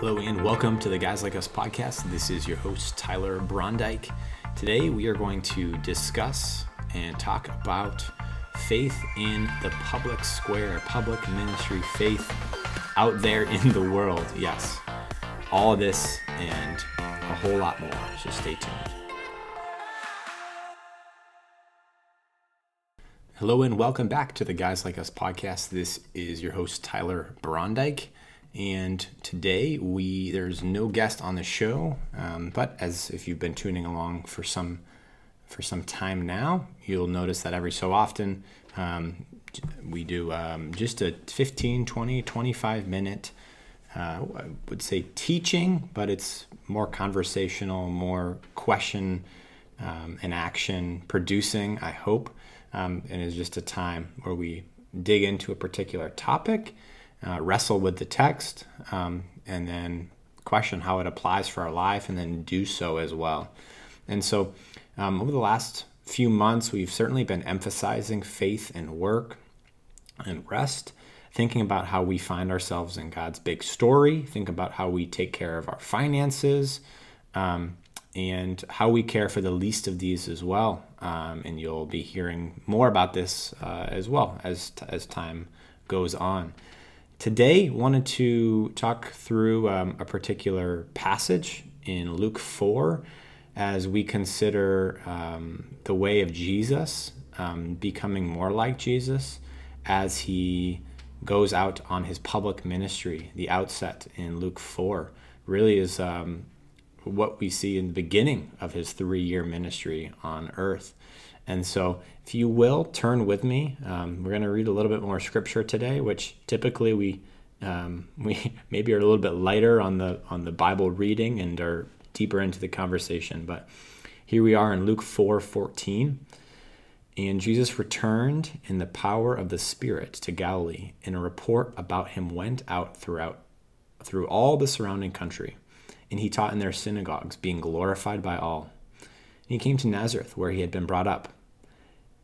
Hello and welcome to the Guys Like Us podcast. This is your host, Tyler Brondike. Today we are going to discuss and talk about faith in the public square, public ministry, faith out there in the world. Yes, all this and a whole lot more. So stay tuned. Hello and welcome back to the Guys Like Us podcast. This is your host, Tyler Brondike. And today we there's no guest on the show, um, but as if you've been tuning along for some for some time now, you'll notice that every so often um, we do um, just a 15, 20, 25 minute, uh, I would say teaching, but it's more conversational, more question um, and action producing, I hope. Um, and it's just a time where we dig into a particular topic uh, wrestle with the text, um, and then question how it applies for our life, and then do so as well. And so, um, over the last few months, we've certainly been emphasizing faith and work and rest, thinking about how we find ourselves in God's big story, think about how we take care of our finances. Um, and how we care for the least of these as well. Um, and you'll be hearing more about this uh, as well as, as time goes on. Today, wanted to talk through um, a particular passage in Luke 4 as we consider um, the way of Jesus, um, becoming more like Jesus as he goes out on his public ministry. The outset in Luke 4 really is um, what we see in the beginning of his three year ministry on earth. And so, if you will, turn with me. Um, we're going to read a little bit more scripture today, which typically we um, we maybe are a little bit lighter on the on the Bible reading and are deeper into the conversation. But here we are in Luke four fourteen, and Jesus returned in the power of the Spirit to Galilee, and a report about him went out throughout through all the surrounding country, and he taught in their synagogues, being glorified by all. And he came to Nazareth, where he had been brought up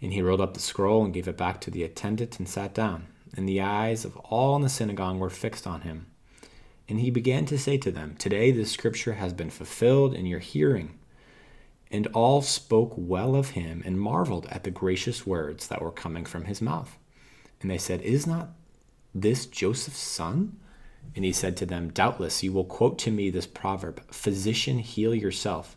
And he rolled up the scroll and gave it back to the attendant and sat down. And the eyes of all in the synagogue were fixed on him. And he began to say to them, Today this scripture has been fulfilled in your hearing. And all spoke well of him and marveled at the gracious words that were coming from his mouth. And they said, Is not this Joseph's son? And he said to them, Doubtless you will quote to me this proverb Physician, heal yourself.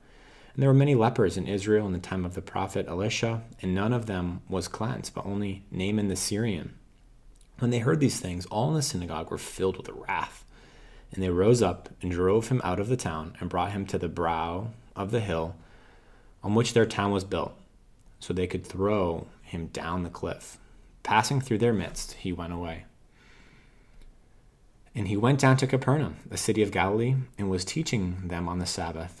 and there were many lepers in Israel in the time of the prophet Elisha, and none of them was cleansed, but only Naaman the Syrian. When they heard these things, all in the synagogue were filled with wrath. And they rose up and drove him out of the town and brought him to the brow of the hill on which their town was built, so they could throw him down the cliff. Passing through their midst, he went away. And he went down to Capernaum, a city of Galilee, and was teaching them on the Sabbath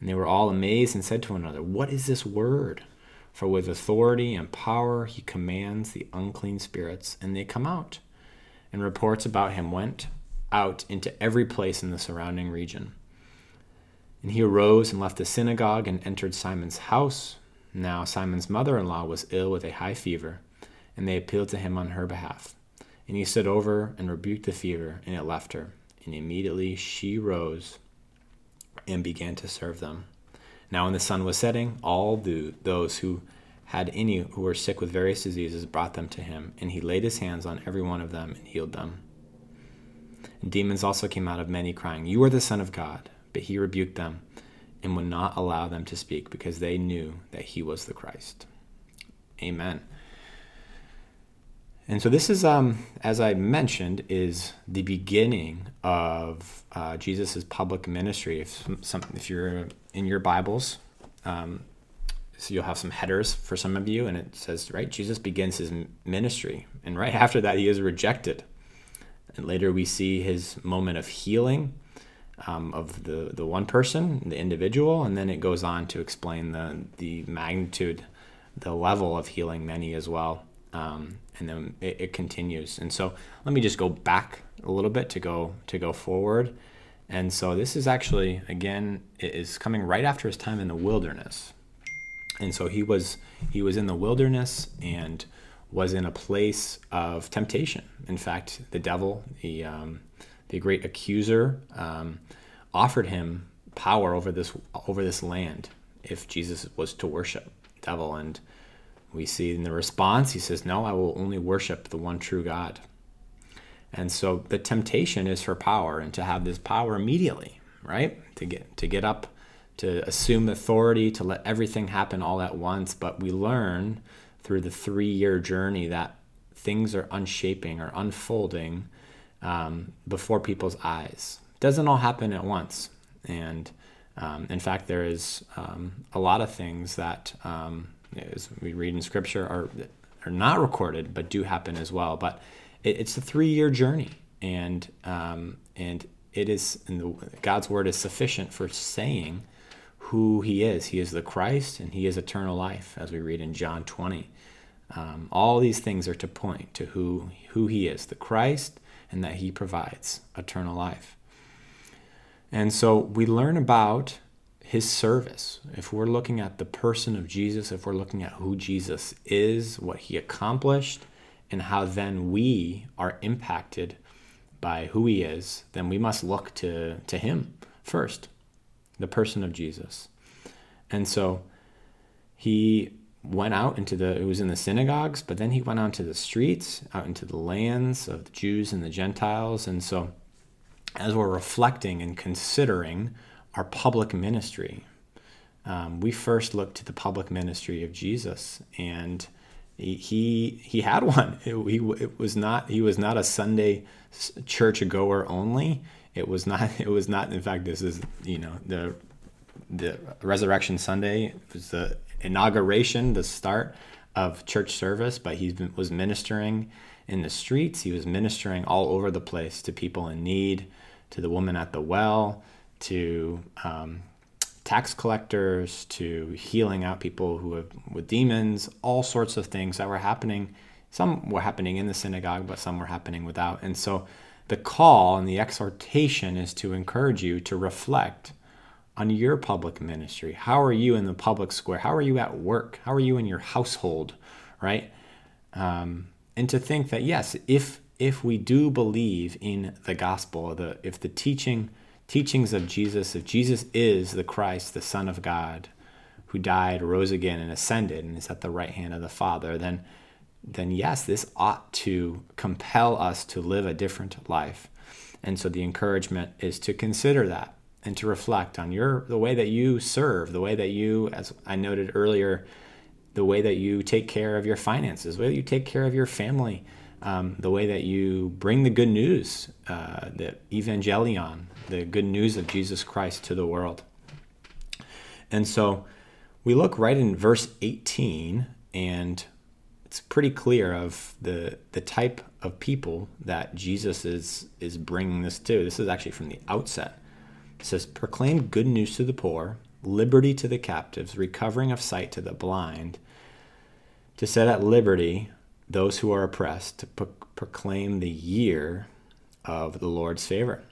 And they were all amazed and said to one another, What is this word? For with authority and power he commands the unclean spirits, and they come out. And reports about him went out into every place in the surrounding region. And he arose and left the synagogue and entered Simon's house. Now Simon's mother in law was ill with a high fever, and they appealed to him on her behalf. And he stood over and rebuked the fever, and it left her. And immediately she rose and began to serve them. Now, when the sun was setting, all the, those who had any who were sick with various diseases brought them to him, and he laid his hands on every one of them and healed them. And demons also came out of many, crying, You are the Son of God. But he rebuked them and would not allow them to speak because they knew that he was the Christ. Amen. And so this is, um, as I mentioned, is the beginning of uh, Jesus' public ministry. If, some, if you're in your Bibles, um, so you'll have some headers for some of you, and it says, right, Jesus begins his ministry. And right after that, he is rejected. And later we see his moment of healing um, of the, the one person, the individual, and then it goes on to explain the, the magnitude, the level of healing many as well. Um, and then it, it, continues. And so let me just go back a little bit to go to go forward. And so this is actually again it is coming right after his time in the wilderness. And so he was he was in the wilderness and was in a place of temptation. In fact, the devil, the um, the great accuser, um, offered him power over this over this land if Jesus was to worship devil. And we see in the response, he says, "No, I will only worship the one true God." And so the temptation is for power and to have this power immediately, right? To get to get up, to assume authority, to let everything happen all at once. But we learn through the three-year journey that things are unshaping or unfolding um, before people's eyes. It doesn't all happen at once. And um, in fact, there is um, a lot of things that, um, as we read in Scripture, are are not recorded, but do happen as well. But it, it's a three-year journey, and um, and it is and the, God's word is sufficient for saying who He is. He is the Christ, and He is eternal life, as we read in John 20. Um, all these things are to point to who who He is, the Christ, and that He provides eternal life. And so we learn about his service. If we're looking at the person of Jesus, if we're looking at who Jesus is, what he accomplished, and how then we are impacted by who he is, then we must look to, to him first, the person of Jesus. And so he went out into the it was in the synagogues but then he went out to the streets out into the lands of the jews and the gentiles and so as we're reflecting and considering our public ministry. Um, we first look to the public ministry of jesus and he he, he had one. It, he, it was not he was not a sunday church goer only. It was not it was not in fact this is you know the the resurrection sunday was the inauguration, the start of church service, but he was ministering in the streets. He was ministering all over the place to people in need, to the woman at the well, to um, tax collectors, to healing out people who have with demons, all sorts of things that were happening. Some were happening in the synagogue, but some were happening without. And so the call and the exhortation is to encourage you to reflect on your public ministry? How are you in the public square? How are you at work? How are you in your household? Right? Um, and to think that yes, if if we do believe in the gospel, the if the teaching teachings of Jesus, if Jesus is the Christ, the Son of God, who died, rose again, and ascended, and is at the right hand of the Father, then then yes, this ought to compel us to live a different life. And so the encouragement is to consider that and to reflect on your the way that you serve, the way that you, as I noted earlier, the way that you take care of your finances, the way that you take care of your family, um, the way that you bring the good news, uh, the evangelion, the good news of Jesus Christ to the world. And so we look right in verse 18, and it's pretty clear of the the type of people that Jesus is is bringing this to. This is actually from the outset. It says, Proclaim good news to the poor, liberty to the captives, recovering of sight to the blind, to set at liberty those who are oppressed, to pro- proclaim the year of the Lord's favor.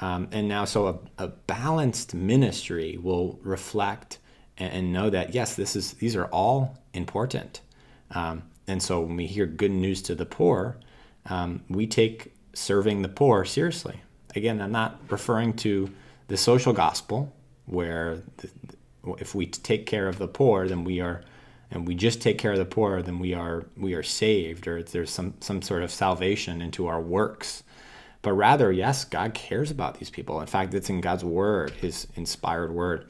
Um, and now, so a, a balanced ministry will reflect and, and know that yes, this is these are all important. Um, and so when we hear good news to the poor, um, we take serving the poor seriously. Again, I'm not referring to the social gospel where the, if we take care of the poor, then we are, and we just take care of the poor, then we are we are saved, or there's some some sort of salvation into our works. But rather, yes, God cares about these people. In fact, it's in God's word, His inspired word.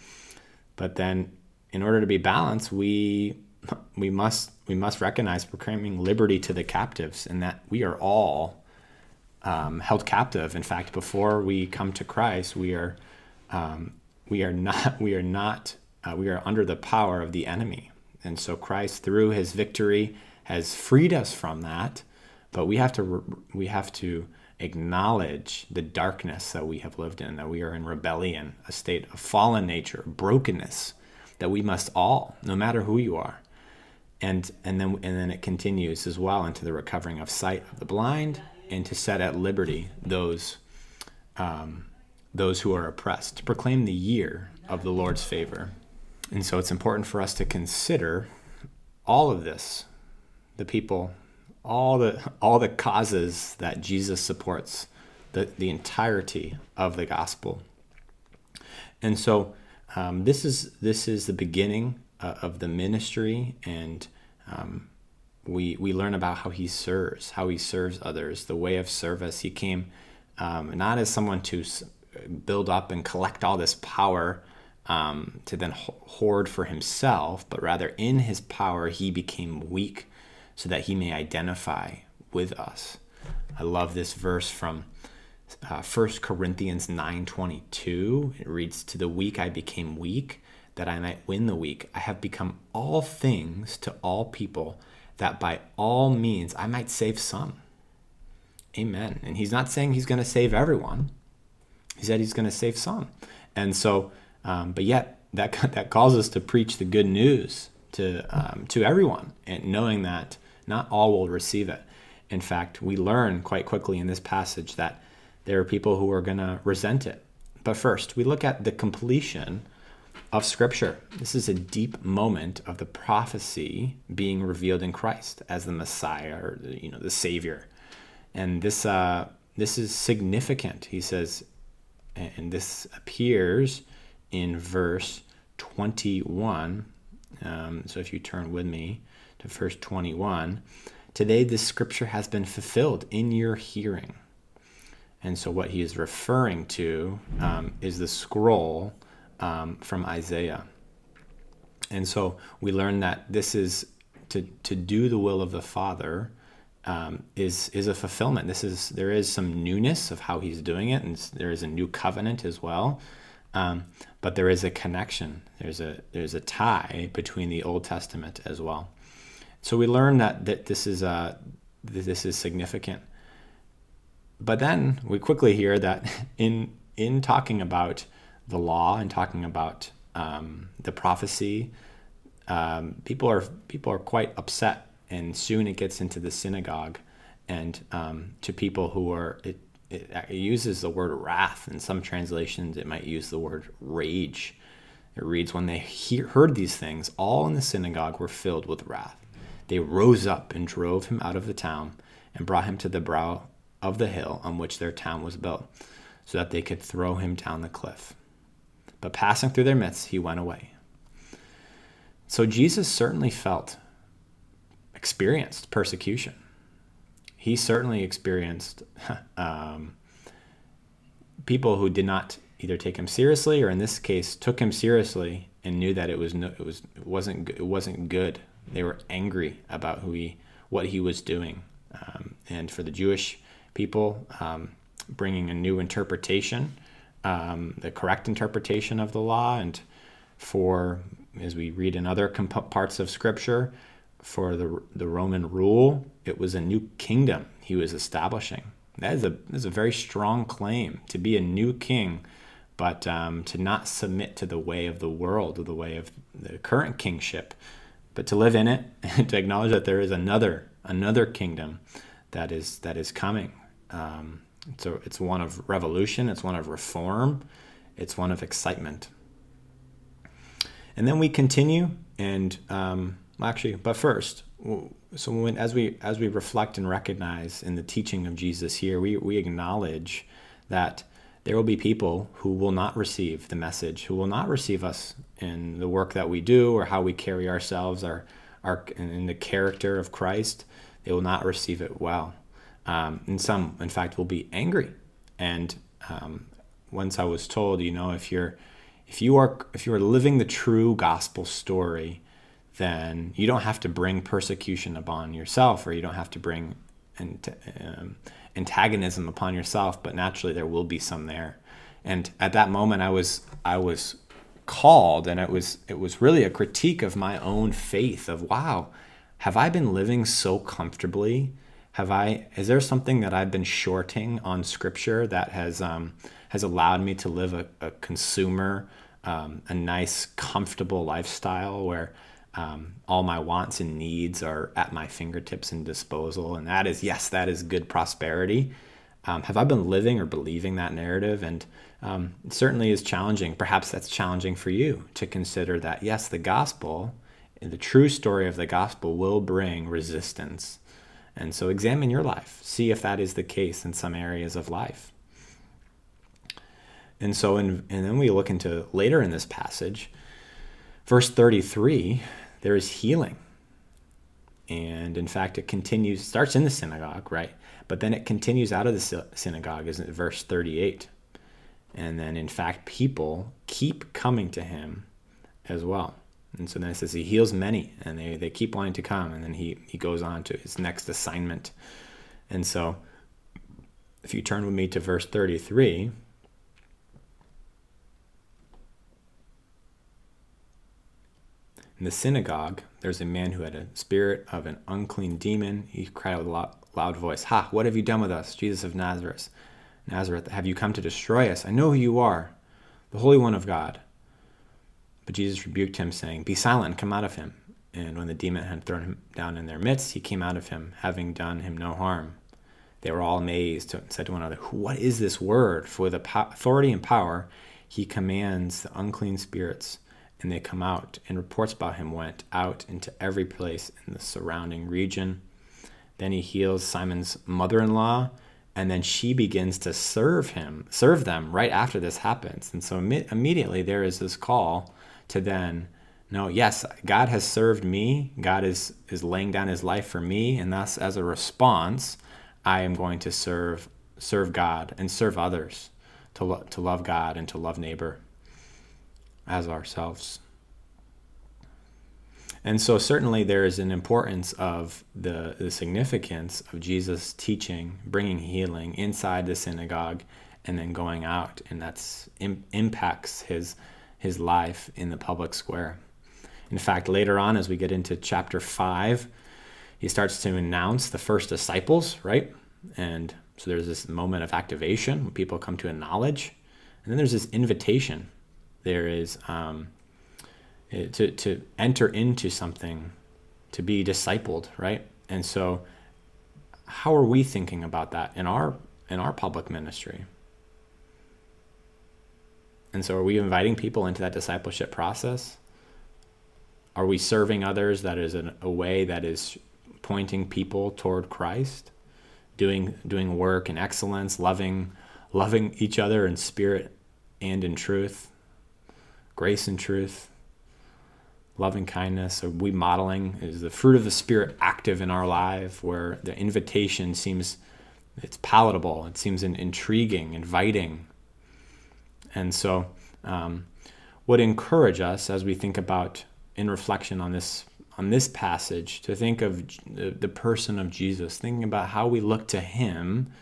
But then, in order to be balanced, we we must we must recognize proclaiming liberty to the captives, and that we are all um, held captive. In fact, before we come to Christ, we are um, we are not we are not uh, we are under the power of the enemy, and so Christ, through His victory, has freed us from that. But we have to we have to acknowledge the darkness that we have lived in, that we are in rebellion, a state of fallen nature, brokenness, that we must all, no matter who you are, and and then and then it continues as well into the recovering of sight of the blind and to set at liberty those um, those who are oppressed to proclaim the year of the Lord's favor. And so it's important for us to consider all of this the people all the all the causes that Jesus supports the, the entirety of the gospel and so um, this is this is the beginning uh, of the ministry, and um, we we learn about how he serves, how he serves others, the way of service. He came um, not as someone to build up and collect all this power um, to then hoard for himself, but rather in his power he became weak, so that he may identify with us. I love this verse from uh, 1 Corinthians 9:22. It reads, "To the weak I became weak." that I might win the weak. I have become all things to all people, that by all means I might save some. Amen. And he's not saying he's going to save everyone. He said he's going to save some. And so, um, but yet that that calls us to preach the good news to um, to everyone, and knowing that not all will receive it. In fact, we learn quite quickly in this passage that there are people who are going to resent it. But first, we look at the completion of Scripture. This is a deep moment of the prophecy being revealed in Christ as the Messiah or you know the Savior, and this uh, this is significant. He says, and this appears in verse 21. Um, so if you turn with me to verse 21, today this scripture has been fulfilled in your hearing. And so what he is referring to um, is the scroll um, from Isaiah. And so we learn that this is to, to do the will of the Father um, is is a fulfillment. This is there is some newness of how He's doing it, and there is a new covenant as well. Um, but there is a connection. There's a there's a tie between the Old Testament as well. So we learn that that this is uh, this is significant. But then we quickly hear that in in talking about the law and talking about um, the prophecy, um, people are people are quite upset, and soon it gets into the synagogue, and um, to people who are it, it, it uses the word wrath. In some translations, it might use the word rage. It reads, When they heard these things, all in the synagogue were filled with wrath. They rose up and drove him out of the town and brought him to the brow of the hill on which their town was built, so that they could throw him down the cliff but passing through their midst, he went away. So Jesus certainly felt, experienced persecution. He certainly experienced um, people who did not either take him seriously, or in this case, took him seriously and knew that it was no, it was it wasn't it wasn't good. They were angry about who he what he was doing, um, and for the Jewish people, um, bringing a new interpretation um, the correct interpretation of the law, and for, as we read in other comp- parts of Scripture, for the, the Roman rule, it was a new kingdom he was establishing. That is a, is a very strong claim to be a new king, but um, to not submit to the way of the world or the way of the current kingship, but to live in it and to acknowledge that there is another another kingdom that is that is coming. Um, so it's one of revolution, it's one of reform, it's one of excitement. and then we continue, and um, actually, but first, so when as we as we reflect and recognize in the teaching of Jesus here, we we acknowledge that there will be people who will not receive the message, who will not receive us in the work that we do or how we carry ourselves, our our in the character of Christ. They will not receive it well, um, and some, in fact, will be angry. And um, once I was told, you know, if you're if you are if you are living the true gospel story, then you don't have to bring persecution upon yourself, or you don't have to bring um, antagonism upon yourself. But naturally, there will be some there. And at that moment, I was I was called, and it was it was really a critique of my own faith. Of wow, have I been living so comfortably? Have I? Is there something that I've been shorting on Scripture that has um, has allowed me to live a, a consumer, um, a nice, comfortable lifestyle where um, all my wants and needs are at my fingertips and disposal. And that is, yes, that is good prosperity. Um, have I been living or believing that narrative? And um, it certainly is challenging. Perhaps that's challenging for you to consider that, yes, the gospel, the true story of the gospel will bring resistance. And so examine your life, see if that is the case in some areas of life. And so, in, and then we look into later in this passage, verse 33, there is healing. And in fact, it continues, starts in the synagogue, right? But then it continues out of the synagogue, isn't it? Verse 38. And then, in fact, people keep coming to him as well. And so then it says he heals many, and they, they keep wanting to come. And then he, he goes on to his next assignment. And so, if you turn with me to verse 33, In the synagogue, there's a man who had a spirit of an unclean demon. He cried out a loud voice, Ha, what have you done with us, Jesus of Nazareth? Nazareth, have you come to destroy us? I know who you are, the Holy One of God. But Jesus rebuked him, saying, Be silent come out of him. And when the demon had thrown him down in their midst, he came out of him, having done him no harm. They were all amazed and said to one another, What is this word? For with authority and power he commands the unclean spirits and they come out, and reports about him went out into every place in the surrounding region. Then he heals Simon's mother in law, and then she begins to serve him, serve them right after this happens. And so Im- immediately there is this call to then, no, yes, God has served me. God is, is laying down his life for me, and thus as a response, I am going to serve serve God and serve others, to, lo- to love God and to love neighbor as ourselves. And so, certainly, there is an importance of the, the significance of Jesus teaching, bringing healing inside the synagogue, and then going out, and that's Im- impacts his his life in the public square. In fact, later on, as we get into chapter five, he starts to announce the first disciples, right? And so there's this moment of activation when people come to a knowledge, and then there's this invitation there is um, Eh, to, to enter into something, to be discipled, right? And so, how are we thinking about that in our in our public ministry? And so, are we inviting people into that discipleship process? Are we serving others that is an, a way that is pointing people toward Christ, doing doing work in excellence, loving loving each other in spirit and in truth? grace and truth, loving kindness? Are we modeling? Is the fruit of the Spirit active in our life where the invitation seems it's palatable, it seems intriguing, inviting? And so, um, would encourage us as we think about in reflection on this on this passage to think of the person of Jesus, thinking about how we look to Him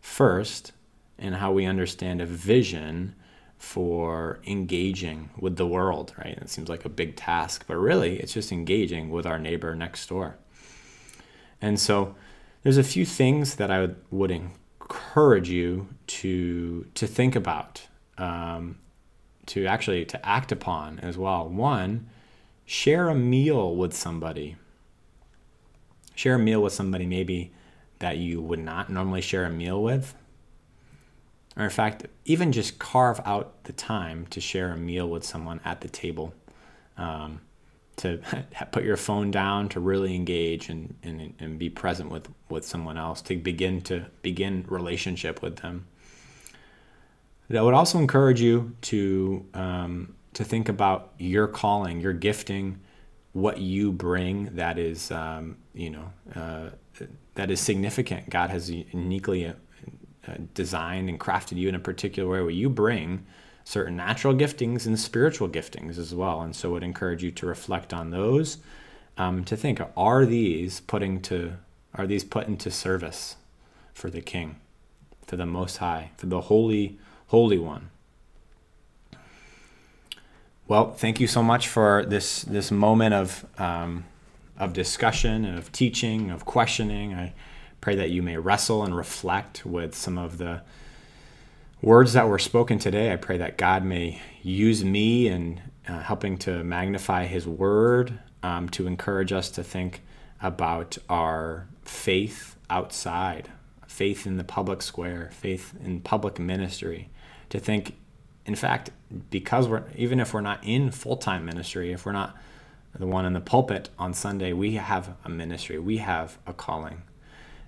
first, and how we understand a vision for engaging with the world, right? It seems like a big task, but really it's just engaging with our neighbor next door. And so there's a few things that I would, would encourage you to to think about, um, to actually to act upon as well. One, share a meal with somebody. Share a meal with somebody maybe that you would not normally share a meal with or in fact, even just carve out the time to share a meal with someone at the table. um, to put your phone down, to really engage and, and, and be present with, with someone else, to begin to begin relationship with them. I would also encourage you to um, to think about your calling, your gifting, what you bring that is um, you know uh, that is significant. God has uniquely designed and crafted you in a particular way where you bring certain natural giftings and spiritual giftings as well. And so, would encourage you to reflect on those. Um, to think, are these putting to are these put into service for the King, for the Most High, for the Holy Holy One? Well, thank you so much for this this moment of um, of discussion, of teaching, of questioning. I pray that you may wrestle and reflect with some of the words that were spoken today. I pray that God may use me in uh, helping to magnify His word um, to encourage us to think about our faith outside, faith in the public square, faith in public ministry, to think, in fact, because we're, even if we're not in full time ministry, if we're not the one in the pulpit on Sunday, we have a ministry, we have a calling.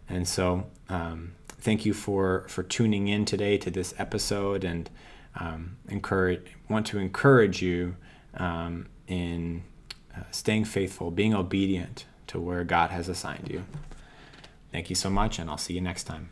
And so, um, thank you for for tuning in today to this episode, and um, encourage want to encourage you um, in uh, staying faithful, being obedient to where God has assigned you. Thank you so much, and I'll see you next time.